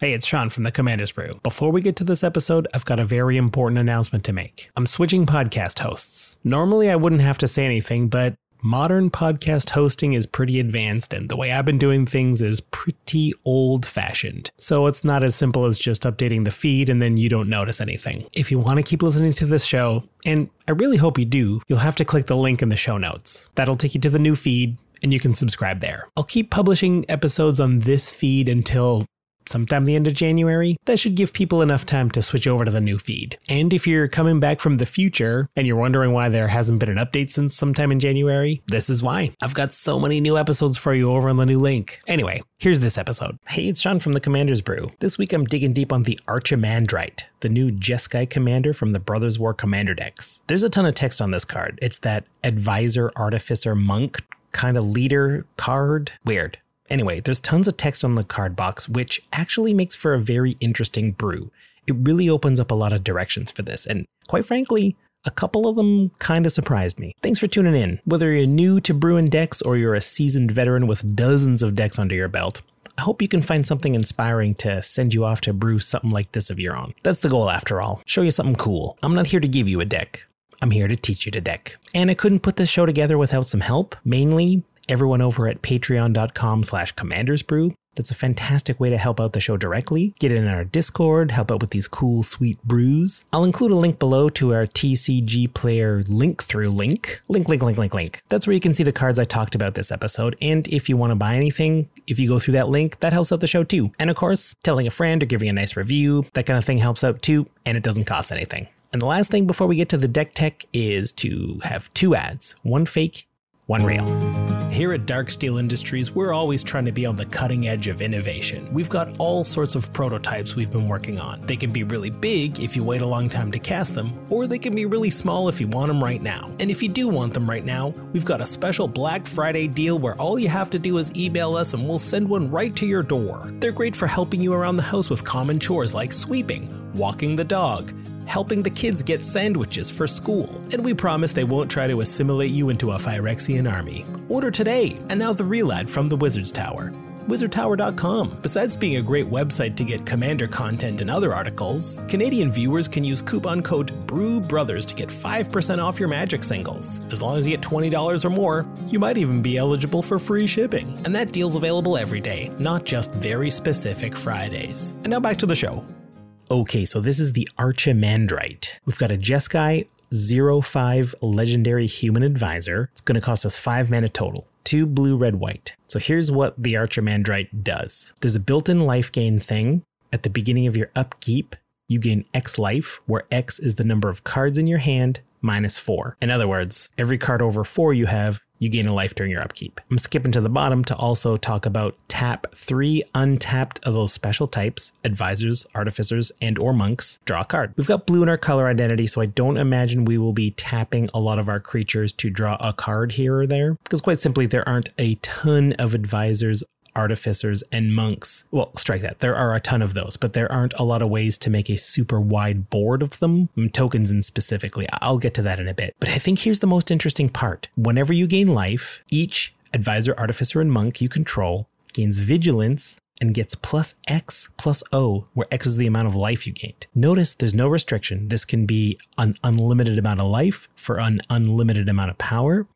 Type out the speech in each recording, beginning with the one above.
Hey, it's Sean from the Commander's Brew. Before we get to this episode, I've got a very important announcement to make. I'm switching podcast hosts. Normally, I wouldn't have to say anything, but modern podcast hosting is pretty advanced, and the way I've been doing things is pretty old fashioned. So it's not as simple as just updating the feed and then you don't notice anything. If you want to keep listening to this show, and I really hope you do, you'll have to click the link in the show notes. That'll take you to the new feed. And you can subscribe there. I'll keep publishing episodes on this feed until sometime the end of January, that should give people enough time to switch over to the new feed. And if you're coming back from the future and you're wondering why there hasn't been an update since sometime in January, this is why. I've got so many new episodes for you over on the new link. Anyway, here's this episode. Hey, it's Sean from the Commander's Brew. This week I'm digging deep on the Archimandrite, the new Jeskai commander from the Brothers War Commander decks. There's a ton of text on this card. It's that advisor, artificer, monk kind of leader card. Weird. Anyway, there's tons of text on the card box, which actually makes for a very interesting brew. It really opens up a lot of directions for this, and quite frankly, a couple of them kind of surprised me. Thanks for tuning in. Whether you're new to brewing decks or you're a seasoned veteran with dozens of decks under your belt, I hope you can find something inspiring to send you off to brew something like this of your own. That's the goal after all. Show you something cool. I'm not here to give you a deck. I'm here to teach you to deck. And I couldn't put this show together without some help, mainly everyone over at patreon.com slash commandersbrew. That's a fantastic way to help out the show directly. Get in our Discord, help out with these cool, sweet brews. I'll include a link below to our TCG player link through link. Link, link, link, link, link. That's where you can see the cards I talked about this episode. And if you want to buy anything, if you go through that link, that helps out the show too. And of course, telling a friend or giving a nice review, that kind of thing helps out too, and it doesn't cost anything. And the last thing before we get to the deck tech is to have two ads one fake one real. Here at Dark Steel Industries, we're always trying to be on the cutting edge of innovation. We've got all sorts of prototypes we've been working on. They can be really big if you wait a long time to cast them, or they can be really small if you want them right now. And if you do want them right now, we've got a special Black Friday deal where all you have to do is email us and we'll send one right to your door. They're great for helping you around the house with common chores like sweeping, walking the dog, helping the kids get sandwiches for school. And we promise they won't try to assimilate you into a Phyrexian army. Order today, and now the real ad from the Wizard's Tower. WizardTower.com. Besides being a great website to get Commander content and other articles, Canadian viewers can use coupon code BREWBROTHERS to get 5% off your Magic singles. As long as you get $20 or more, you might even be eligible for free shipping. And that deal's available every day, not just very specific Fridays. And now back to the show. Okay, so this is the Archimandrite. We've got a Jeskai 05 legendary human advisor. It's going to cost us 5 mana total. 2 blue, red, white. So here's what the Archimandrite does. There's a built-in life gain thing. At the beginning of your upkeep, you gain X life, where X is the number of cards in your hand minus 4. In other words, every card over 4 you have, you gain a life during your upkeep. I'm skipping to the bottom to also talk about tap three untapped of those special types, advisors, artificers, and or monks, draw a card. We've got blue in our color identity, so I don't imagine we will be tapping a lot of our creatures to draw a card here or there, because quite simply there aren't a ton of advisors artificers, and monks. Well, strike that. There are a ton of those, but there aren't a lot of ways to make a super wide board of them, mm, tokens and specifically. I'll get to that in a bit. But I think here's the most interesting part. Whenever you gain life, each advisor, artificer, and monk you control gains vigilance and gets plus X plus O, where X is the amount of life you gained. Notice there's no restriction. This can be an unlimited amount of life for an unlimited amount of power.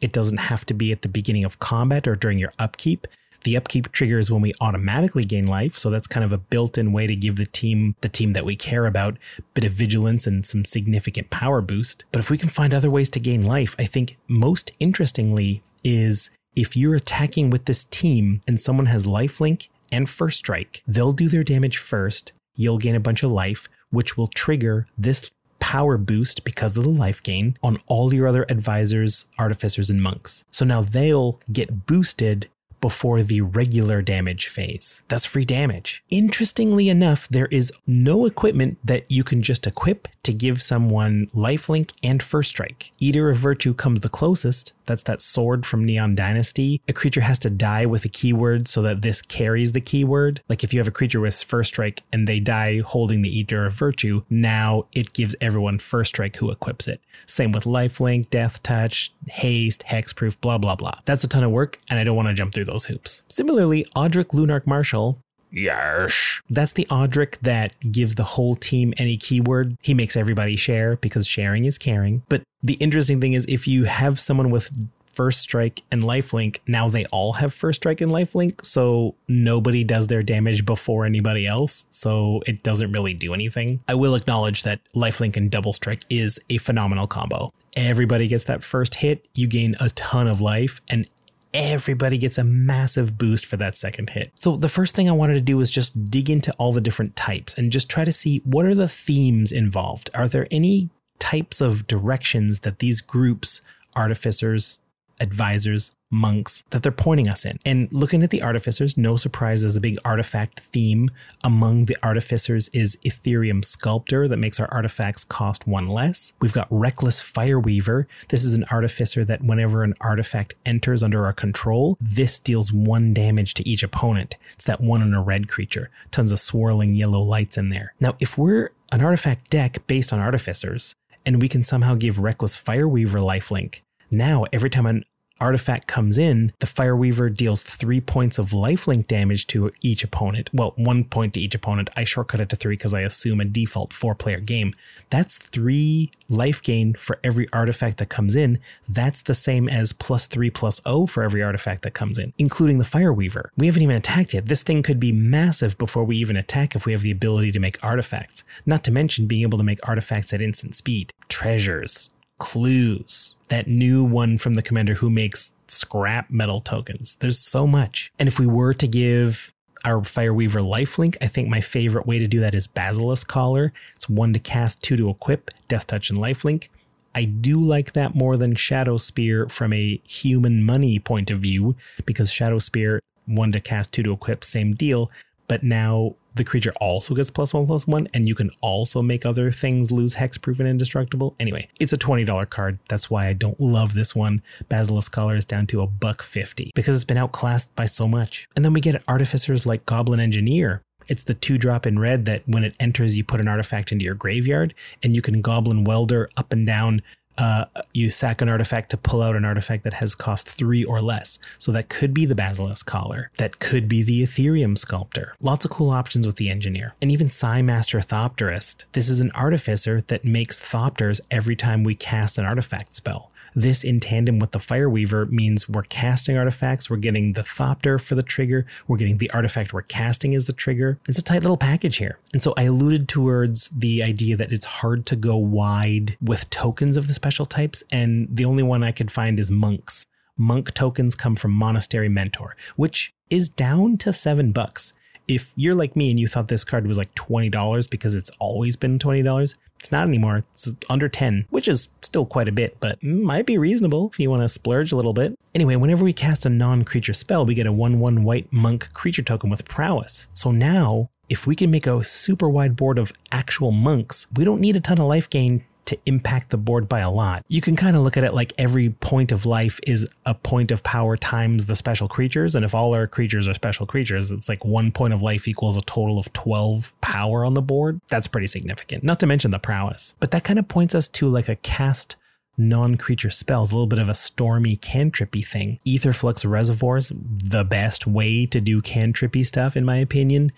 It doesn't have to be at the beginning of combat or during your upkeep. The upkeep trigger is when we automatically gain life, so that's kind of a built-in way to give the team, the team that we care about, a bit of vigilance and some significant power boost. But if we can find other ways to gain life, I think most interestingly is if you're attacking with this team and someone has lifelink and first strike, they'll do their damage first. You'll gain a bunch of life, which will trigger this power boost because of the life gain on all your other advisors, artificers, and monks. So now they'll get boosted before the regular damage phase. That's free damage. Interestingly enough, there is no equipment that you can just equip to give someone lifelink and first strike. Eater of Virtue comes the closest. That's that sword from Neon Dynasty. A creature has to die with a keyword so that this carries the keyword. Like if you have a creature with first strike and they die holding the Eater of Virtue, now it gives everyone first strike who equips it. Same with lifelink, death touch, haste, hexproof, blah blah blah. That's a ton of work and I don't want to jump through those hoops. Similarly, Odric Lunarch Marshal Yarsh. That's the Odric that gives the whole team any keyword. He makes everybody share because sharing is caring. But the interesting thing is if you have someone with first strike and lifelink, now they all have first strike and lifelink, so nobody does their damage before anybody else, so it doesn't really do anything. I will acknowledge that lifelink and double strike is a phenomenal combo. Everybody gets that first hit, you gain a ton of life, and everybody gets a massive boost for that second hit. So the first thing I wanted to do was just dig into all the different types and just try to see what are the themes involved. Are there any types of directions that these groups, artificers, advisors, monks that they're pointing us in. And looking at the artificers, no surprise, there's a big artifact theme. Among the artificers is Etherium Sculptor that makes our artifacts cost one less. We've got Reckless Fireweaver. This is an artificer that whenever an artifact enters under our control, this deals one damage to each opponent. It's that one on a red creature. Tons of swirling yellow lights in there. Now, if we're an artifact deck based on artificers, and we can somehow give Reckless Fireweaver lifelink, now, every time an artifact comes in, the Fireweaver deals three points of lifelink damage to each opponent. Well, one point to each opponent. I shortcut it to three because I assume a default four player game. That's three life gain for every artifact that comes in. That's the same as plus three plus O for every artifact that comes in, including the Fireweaver. We haven't even attacked yet. This thing could be massive before we even attack if we have the ability to make artifacts. Not to mention being able to make artifacts at instant speed. Treasures, clues, that new one from the commander who makes scrap metal tokens. There's so much. And if we were to give our Fireweaver lifelink, I think my favorite way to do that is Basilisk Collar. It's one to cast, two to equip, Death Touch and lifelink. I do like that more than Shadow Spear from a human money point of view, because Shadow Spear, one to cast, two to equip, same deal. But now the creature also gets plus one plus one, and you can also make other things lose hexproof and indestructible. Anyway, it's a $20 card. That's why I don't love this one. Basilisk Collar is down to a buck 50 because it's been outclassed by so much. And then we get artificers like Goblin Engineer, it's the two drop in red that when it enters, you put an artifact into your graveyard and you can goblin welder up and down uh, you sack an artifact to pull out an artifact that has cost three or less. So that could be the Basilisk Collar. That could be the Etherium Sculptor. Lots of cool options with the Engineer. And even Master Thopterist. This is an artificer that makes Thopters every time we cast an artifact spell. This in tandem with the Fireweaver means we're casting artifacts, we're getting the Thopter for the trigger, we're getting the artifact we're casting as the trigger. It's a tight little package here. And so I alluded towards the idea that it's hard to go wide with tokens of the special types, and the only one I could find is monks. Monk tokens come from Monastery Mentor, which is down to seven bucks if you're like me and you thought this card was like $20 because it's always been $20, it's not anymore. It's under 10, which is still quite a bit, but might be reasonable if you want to splurge a little bit. Anyway, whenever we cast a non-creature spell, we get a 1-1 white monk creature token with prowess. So now, if we can make a super wide board of actual monks, we don't need a ton of life gain to impact the board by a lot. You can kind of look at it like every point of life is a point of power times the special creatures. And if all our creatures are special creatures, it's like one point of life equals a total of 12 power on the board. That's pretty significant, not to mention the prowess. But that kind of points us to like a cast non-creature spells, a little bit of a stormy cantrippy thing. Aetherflux Reservoirs, the best way to do cantrippy stuff, in my opinion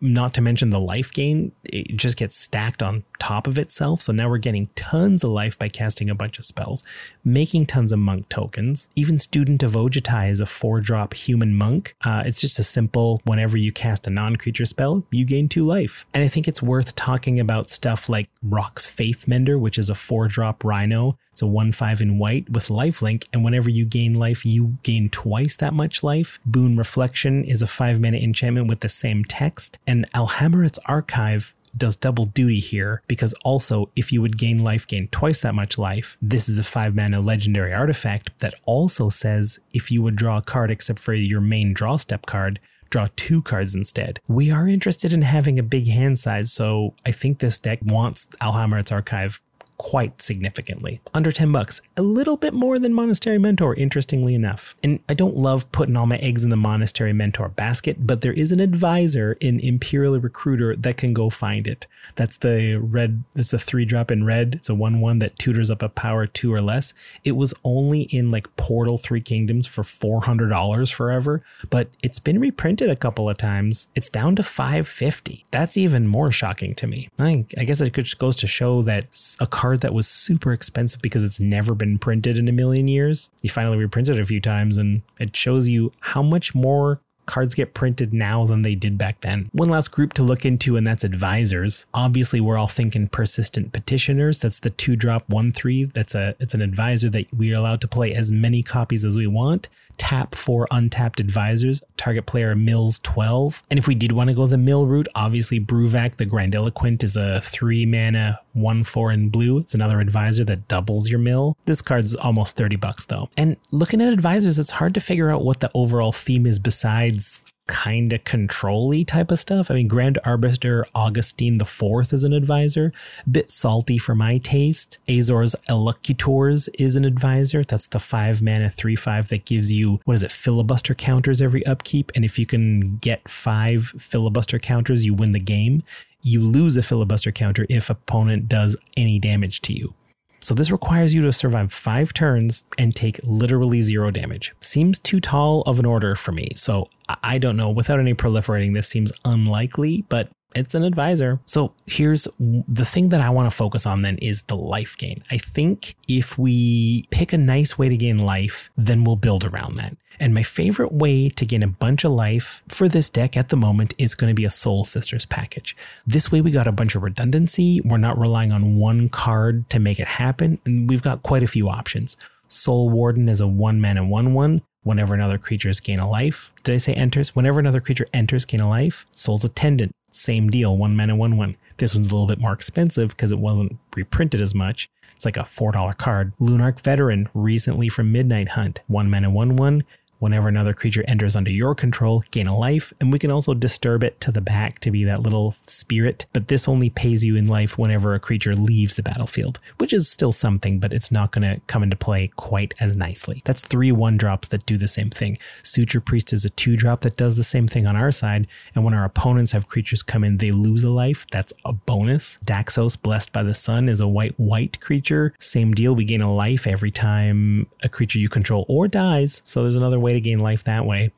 not to mention the life gain, it just gets stacked on top of itself. So now we're getting tons of life by casting a bunch of spells, making tons of monk tokens. Even Student of Ojutai is a four drop human monk. Uh, it's just a simple whenever you cast a non creature spell, you gain two life. And I think it's worth talking about stuff like Rhox Faithmender, which is a four drop rhino. It's a 1 5 in white with lifelink. And whenever you gain life, you gain twice that much life. Boon Reflection is a 5 mana enchantment with the same text and Alhammarret's archive does double duty here because also if you would gain life gain twice that much life this is a 5 mana legendary artifact that also says if you would draw a card except for your main draw step card draw two cards instead. We are interested in having a big hand size, so I think this deck wants Alhammarret's Archive quite significantly. Under 10 bucks, a little bit more than Monastery Mentor, interestingly enough. And I don't love putting all my eggs in the Monastery Mentor basket, but there is an advisor in Imperial Recruiter that can go find it. That's the red, it's a three drop in red. It's a 1 1 that tutors up a power two or less. It was only in like Portal Three Kingdoms for $400 forever, but it's been reprinted a couple of times. It's down to 550 That's even more shocking to me. I, I guess it goes to show that a card that was super expensive because it's never been printed in a million years, you finally reprint it a few times and it shows you how much more cards get printed now than they did back then. One last group to look into, and that's advisors. Obviously, we're all thinking persistent petitioners. That's the two drop one three. That's a it's an advisor that we are allowed to play as many copies as we want tap for untapped advisors, target player mills 12. And if we did want to go the mill route, obviously Bruvac the Grandiloquent is a three mana, one four in blue. It's another advisor that doubles your mill. This card's almost 30 bucks though. And looking at advisors, it's hard to figure out what the overall theme is besides kind of controlly type of stuff. I mean, Grand Arbiter Augustine the Fourth is an advisor, bit salty for my taste. Azor's Elocutors is an advisor. That's the five mana three five that gives you what is it filibuster counters every upkeep, and if you can get five filibuster counters, you win the game. You lose a filibuster counter if opponent does any damage to you. So this requires you to survive five turns and take literally zero damage. Seems too tall of an order for me. So I don't know. Without any proliferating, this seems unlikely, but it's an advisor. So here's the thing that I want to focus on then is the life gain. I think if we pick a nice way to gain life, then we'll build around that. And my favorite way to gain a bunch of life for this deck at the moment is going to be a Soul Sisters package. This way we got a bunch of redundancy. We're not relying on one card to make it happen. And we've got quite a few options. Soul Warden is a one mana one one. Whenever another creature is gain a life. Did I say enters? Whenever another creature enters, gain a life. Soul's Attendant, same deal, one mana one one. This one's a little bit more expensive because it wasn't reprinted as much. It's like a $4 card. Lunarch Veteran, recently from Midnight Hunt, one mana one one. Whenever another creature enters under your control, gain a life, and we can also disturb it to the back to be that little spirit. But this only pays you in life whenever a creature leaves the battlefield, which is still something, but it's not going to come into play quite as nicely. That's three one drops that do the same thing. Suture Priest is a two drop that does the same thing on our side, and when our opponents have creatures come in, they lose a life. That's a bonus. Daxos, Blessed by the Sun, is a white white creature. Same deal, we gain a life every time a creature you control or dies. So there's another way way to gain life that way.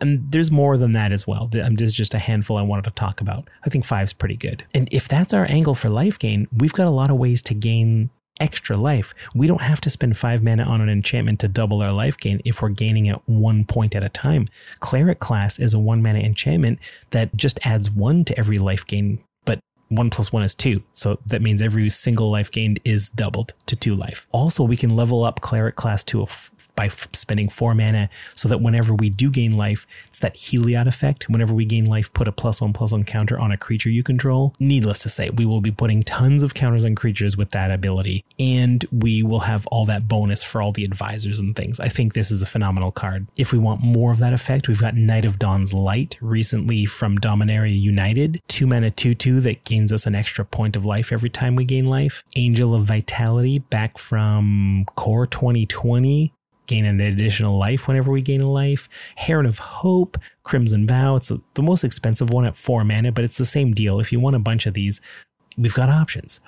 And there's more than that as well. There's um, just just a handful I wanted to talk about. I think five's pretty good. And if that's our angle for life gain, we've got a lot of ways to gain extra life. We don't have to spend five mana on an enchantment to double our life gain if we're gaining at one point at a time. Cleric class is a one mana enchantment that just adds one to every life gain but one plus one is two. So that means every single life gained is doubled to two life. Also, we can level up cleric class to a f- by f- spending four mana so that whenever we do gain life, it's that Heliod effect. Whenever we gain life, put a plus one plus one counter on a creature you control. Needless to say, we will be putting tons of counters on creatures with that ability, and we will have all that bonus for all the advisors and things. I think this is a phenomenal card. If we want more of that effect, we've got Knight of Dawn's Light recently from Dominaria United, two mana, two two that gains us an extra point of life every time we gain life. Angel of Vitality back from Core 2020 gain an additional life whenever we gain a life. Heron of Hope, Crimson Vow. It's the most expensive one at four mana, but it's the same deal. If you want a bunch of these, we've got options.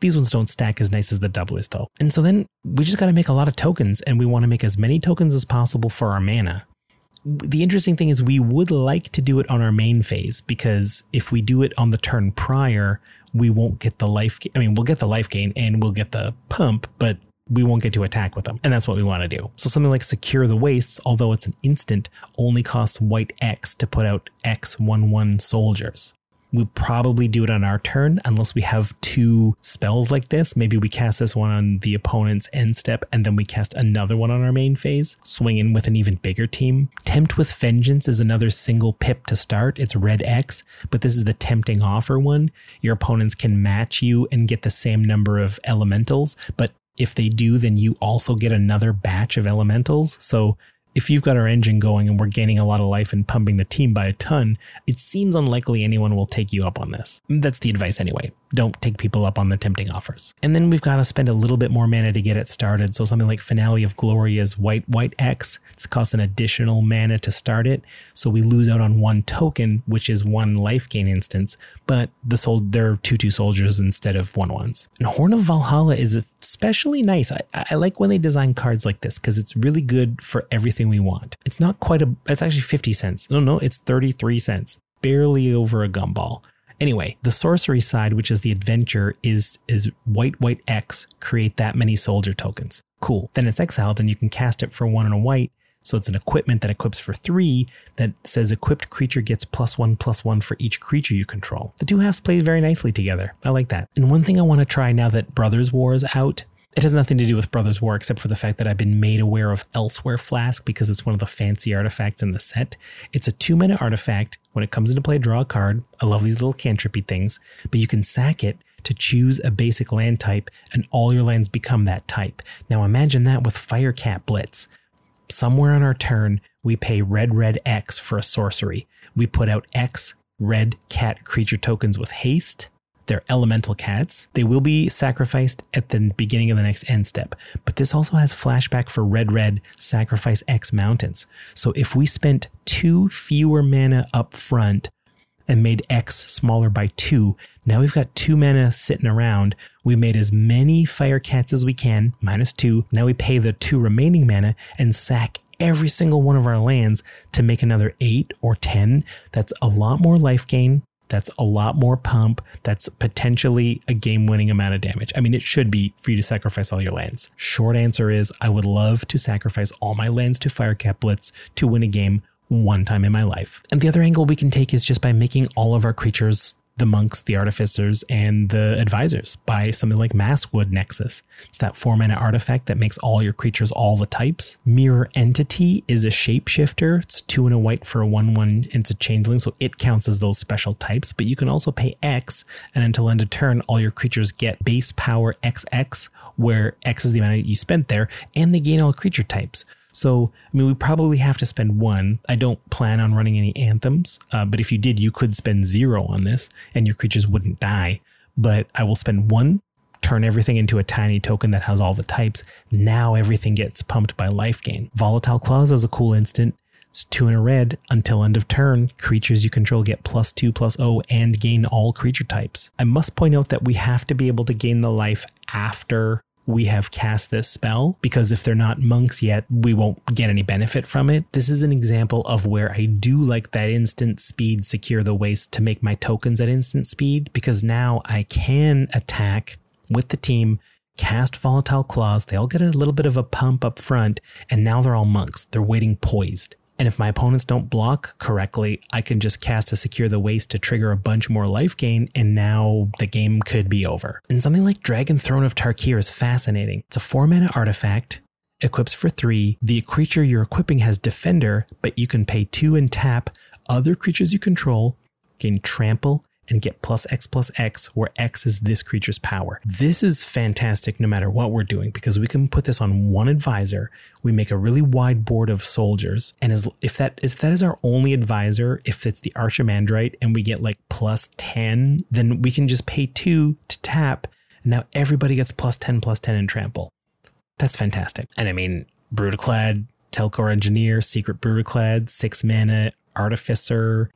These ones don't stack as nice as the doublers though. And so then we just got to make a lot of tokens and we want to make as many tokens as possible for our mana. The interesting thing is we would like to do it on our main phase because if we do it on the turn prior, we won't get the life. I mean, we'll get the life gain and we'll get the pump, but we won't get to attack with them. And that's what we want to do. So something like Secure the Wastes, although it's an instant, only costs white X to put out X 1 1 soldiers. We'll probably do it on our turn unless we have two spells like this. Maybe we cast this one on the opponent's end step and then we cast another one on our main phase, swing in with an even bigger team. Tempt with Vengeance is another single pip to start. It's red X, but this is the tempting offer one. Your opponents can match you and get the same number of elementals, but if they do, then you also get another batch of elementals. So if you've got our engine going and we're gaining a lot of life and pumping the team by a ton, it seems unlikely anyone will take you up on this. That's the advice anyway. Don't take people up on the tempting offers. And then we've got to spend a little bit more mana to get it started. So something like Finale of Glory is white, white X. It's cost an additional mana to start it. So we lose out on one token, which is one life gain instance, but the sol- they're 2 2 soldiers instead of 1 ones. And Horn of Valhalla is especially nice. I, I like when they design cards like this because it's really good for everything we want. It's not quite a, it's actually 50 cents. No, no, it's 33 cents, barely over a gumball. Anyway, the sorcery side, which is the adventure, is is white white X, create that many soldier tokens. Cool. Then it's exiled and you can cast it for one and a white. So it's an equipment that equips for three that says equipped creature gets plus one plus one for each creature you control. The two halves play very nicely together. I like that. And one thing I want to try now that Brothers War is out it has nothing to do with Brothers War except for the fact that I've been made aware of Elsewhere Flask because it's one of the fancy artifacts in the set. It's a two mana artifact. When it comes into play, draw a card. I love these little cantrippy things, but you can sack it to choose a basic land type and all your lands become that type. Now imagine that with Firecat Blitz. Somewhere on our turn, we pay red, red X for a sorcery. We put out X red cat creature tokens with haste they're elemental cats. They will be sacrificed at the beginning of the next end step. But this also has flashback for red red sacrifice X mountains. So if we spent two fewer mana up front and made X smaller by two, now we've got two mana sitting around. We made as many fire cats as we can, minus two. Now we pay the two remaining mana and sack every single one of our lands to make another eight or 10. That's a lot more life gain. That's a lot more pump. That's potentially a game winning amount of damage. I mean, it should be for you to sacrifice all your lands. Short answer is I would love to sacrifice all my lands to Firecat Blitz to win a game one time in my life. And the other angle we can take is just by making all of our creatures the monks, the artificers, and the advisors by something like Maskwood Nexus. It's that four mana artifact that makes all your creatures all the types. Mirror Entity is a shapeshifter. It's two and a white for a one one. It's a changeling, so it counts as those special types. But you can also pay X, and until end of turn, all your creatures get base power XX, where X is the amount you spent there, and they gain all creature types. So, I mean, we probably have to spend one. I don't plan on running any anthems, uh, but if you did, you could spend zero on this and your creatures wouldn't die. But I will spend one, turn everything into a tiny token that has all the types. Now everything gets pumped by life gain. Volatile Claws is a cool instant. It's two in a red until end of turn. Creatures you control get plus two, plus O, and gain all creature types. I must point out that we have to be able to gain the life after we have cast this spell because if they're not monks yet, we won't get any benefit from it. This is an example of where I do like that instant speed secure the waste to make my tokens at instant speed because now I can attack with the team, cast volatile claws. They all get a little bit of a pump up front, and now they're all monks. They're waiting poised. And if my opponents don't block correctly, I can just cast a Secure the Waste to trigger a bunch more life gain, and now the game could be over. And something like Dragon Throne of Tarkir is fascinating. It's a 4 mana artifact, equips for 3. The creature you're equipping has Defender, but you can pay 2 and tap other creatures you control, gain Trample, and get plus X plus X, where X is this creature's power. This is fantastic no matter what we're doing because we can put this on one advisor. We make a really wide board of soldiers, and as if that if that is our only advisor, if it's the Archimandrite and we get like plus 10, then we can just pay two to tap. And now everybody gets plus 10 plus 10 in trample. That's fantastic. And I mean, Brudiclad, Telchor Engineer, Secret Brudiclad, six mana, Artificer,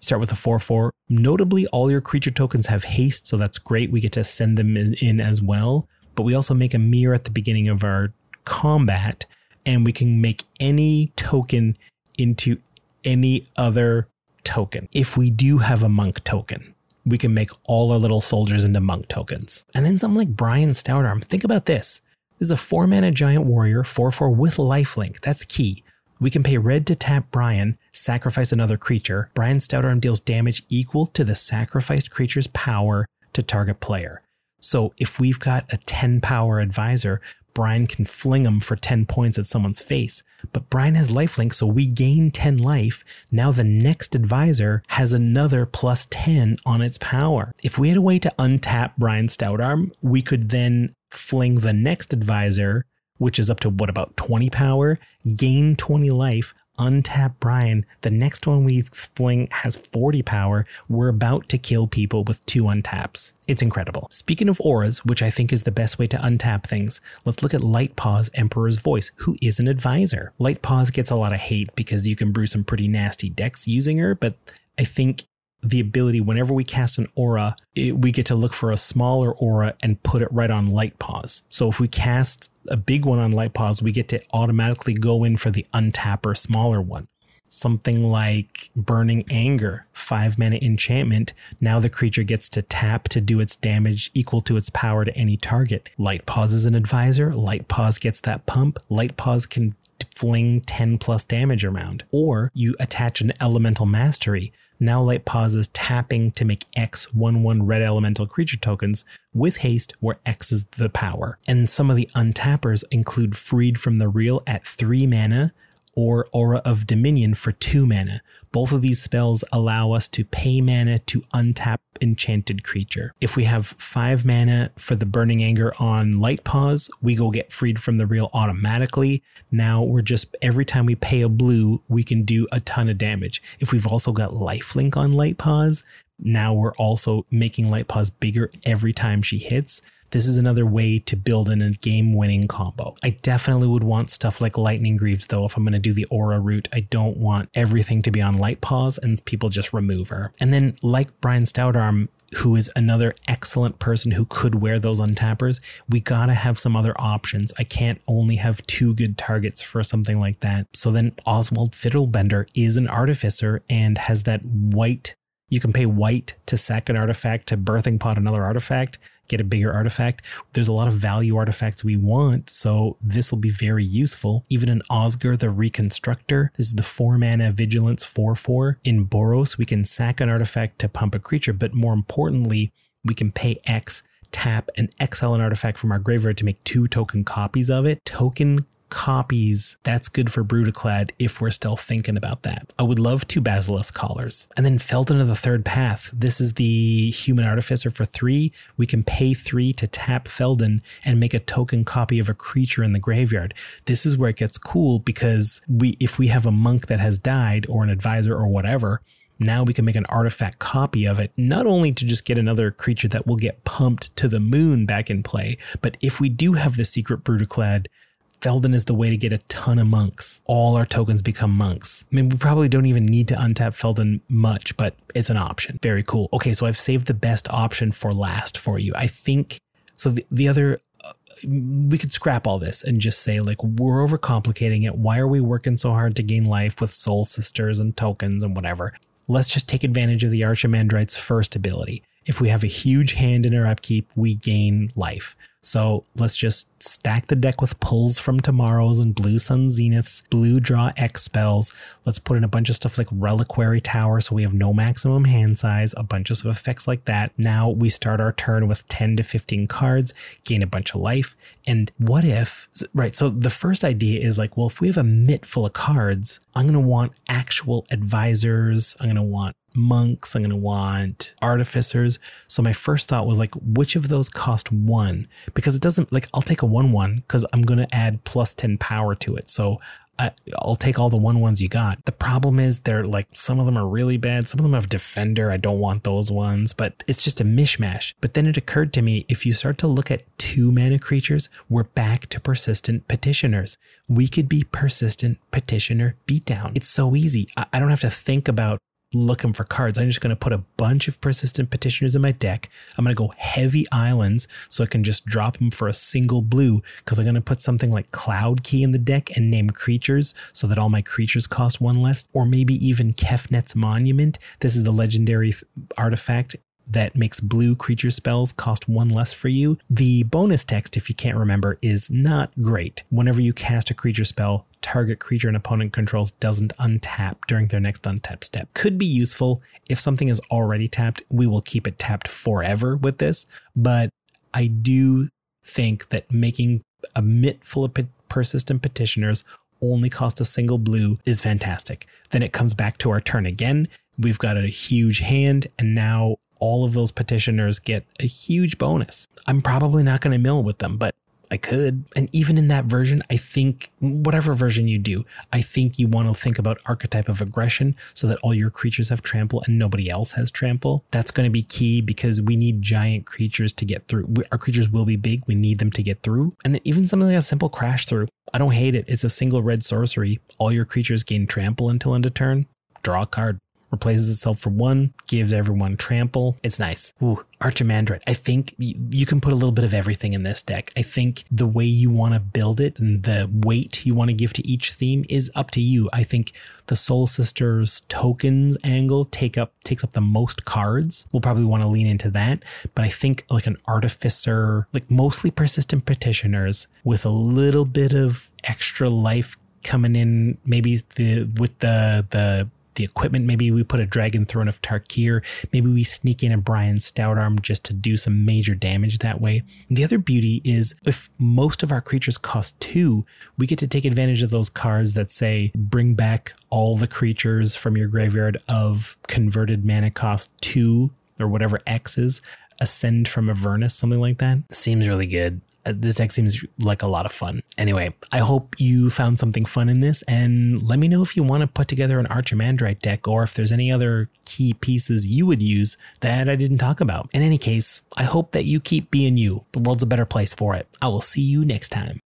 start with a 4 4. Notably, all your creature tokens have haste, so that's great. We get to send them in, in, as well. But we also make a mirror at the beginning of our combat, and we can make any token into any other token. If we do have a monk token, we can make all our little soldiers into monk tokens. And then something like Brian Stoutarm. Think about this. This is a four mana giant warrior, 4 4 with lifelink. That's key. We can pay red to tap Brian, sacrifice another creature. Brian Stoutarm deals damage equal to the sacrificed creature's power to target player. So if we've got a 10 power advisor, Brian can fling them for 10 points at someone's face. But Brian has lifelink, so we gain 10 life. Now the next advisor has another plus 10 on its power. If we had a way to untap Brian Stoutarm, we could then fling the next advisor which is up to what about 20 power, gain 20 life, untap Brian. The next one we fling has 40 power. We're about to kill people with two untaps. It's incredible. Speaking of auras, which I think is the best way to untap things, let's look at Lightpaws Emperor's Voice, who is an advisor. Lightpaws gets a lot of hate because you can brew some pretty nasty decks using her, but I think the ability whenever we cast an aura, it, we get to look for a smaller aura and put it right on Lightpaws. So if we cast a big one on Lightpaws, we get to automatically go in for the untapper smaller one. Something like Burning Anger, five mana enchantment. Now the creature gets to tap to do its damage equal to its power to any target. Lightpaws is an advisor. Lightpaws gets that pump. Lightpaws can fling 10 plus damage around. Or you attach an elemental mastery. Now Lightpaws is tapping to make X 1 1 red elemental creature tokens with haste, where X is the power. And some of the untappers include Freed from the Real at 3 mana, or Aura of Dominion for 2 mana. Both of these spells allow us to pay mana to untap enchanted creature. If we have 5 mana for the Burning Anger on Light Lightpaws, we go get freed from the real automatically. Now we're just, every time we pay a blue, we can do a ton of damage. If we've also got Lifelink on Light Lightpaws, now we're also making Light Lightpaws bigger every time she hits this is another way to build in a game winning combo. I definitely would want stuff like Lightning Greaves, though, if I'm going to do the Aura route. I don't want everything to be on Lightpaws and people just remove her. And then, like Brian Stoutarm, who is another excellent person who could wear those untappers, we gotta have some other options. I can't only have two good targets for something like that. So then Oswald Fiddlebender is an artificer and has that white. You can pay white to sack an artifact to birthing pot another artifact get a bigger artifact. There's a lot of value artifacts we want, so this will be very useful. Even in Osgir the Reconstructor, this is the 4 mana Vigilance 4 4. In Boros, we can sack an artifact to pump a creature, but more importantly, we can pay X tap and exile an artifact from our graveyard to make two token copies of it. Token copies, that's good for Brudiclad if we're still thinking about that. I would love two Basilisk Collars. And then Feldon of the Third Path. This is the Human Artificer for three. We can pay three to tap Feldon and make a token copy of a creature in the graveyard. This is where it gets cool because we, if we have a monk that has died or an advisor or whatever, now we can make an artifact copy of it, not only to just get another creature that will get pumped to the moon back in play, but if we do have the secret Brudiclad Feldon is the way to get a ton of monks. All our tokens become monks. I mean, we probably don't even need to untap Feldon much, but it's an option. Very cool. Okay, so I've saved the best option for last for you. I think so. The, the other uh, we could scrap all this and just say like we're overcomplicating it. Why are we working so hard to gain life with soul sisters and tokens and whatever? Let's just take advantage of the Archimandrite's first ability. If we have a huge hand in our upkeep, we gain life. So let's just stack the deck with pulls from tomorrows and blue sun zeniths, blue draw X spells. Let's put in a bunch of stuff like reliquary tower so we have no maximum hand size, a bunch of effects like that. Now we start our turn with 10 to 15 cards, gain a bunch of life. And what if, right? So the first idea is like, well, if we have a mitt full of cards, I'm going to want actual advisors. I'm going to want monks. I'm going to want artificers. So my first thought was like, which of those cost one? Because it doesn't like, I'll take a one one because I'm going to add plus 10 power to it. So I, will take all the one ones you got. The problem is they're like, some of them are really bad. Some of them have defender. I don't want those ones, but it's just a mishmash. But then it occurred to me, if you start to look at two mana creatures, we're back to persistent petitioners. We could be persistent petitioner beatdown. It's so easy. I, I don't have to think about looking for cards. I'm just going to put a bunch of persistent petitioners in my deck. I'm going to go heavy islands so I can just drop them for a single blue because I'm going to put something like Cloud Key in the deck and name creatures so that all my creatures cost one less. Or maybe even Kefnet's Monument. This is the legendary artifact that makes blue creature spells cost one less for you. The bonus text, if you can't remember, is not great. Whenever you cast a creature spell, target creature an opponent controls doesn't untap during their next untap step. Could be useful. If something is already tapped, we will keep it tapped forever with this. But I do think that making a mitt full of persistent petitioners only cost a single blue is fantastic. Then it comes back to our turn again. We've got a huge hand, and now all of those petitioners get a huge bonus. I'm probably not going to mill with them, but I could. And even in that version, I think whatever version you do, I think you want to think about archetype of aggression so that all your creatures have trample and nobody else has trample. That's going to be key because we need giant creatures to get through. Our creatures will be big. We need them to get through. And then even something like a simple crash through. I don't hate it. It's a single red sorcery. All your creatures gain trample until end of turn. Draw a card replaces itself for one, gives everyone trample. It's nice. Ooh, Archimandrite. I think you can put a little bit of everything in this deck. I think the way you want to build it and the weight you want to give to each theme is up to you. I think the Soul Sisters tokens angle take up takes up the most cards. We'll probably want to lean into that. But I think like an artificer, like mostly persistent petitioners with a little bit of extra life coming in, maybe the with the the the equipment. Maybe we put a Dragon Throne of Tarkir. Maybe we sneak in a Brian Stoutarm just to do some major damage that way. The other beauty is if most of our creatures cost two, we get to take advantage of those cards that say bring back all the creatures from your graveyard of converted mana cost two or whatever X is ascend from Avernus, something like that. Seems really good. Uh, this deck seems like a lot of fun. Anyway, I hope you found something fun in this and let me know if you want to put together an Archimandrite deck or if there's any other key pieces you would use that I didn't talk about. In any case, I hope that you keep being you. The world's a better place for it. I will see you next time.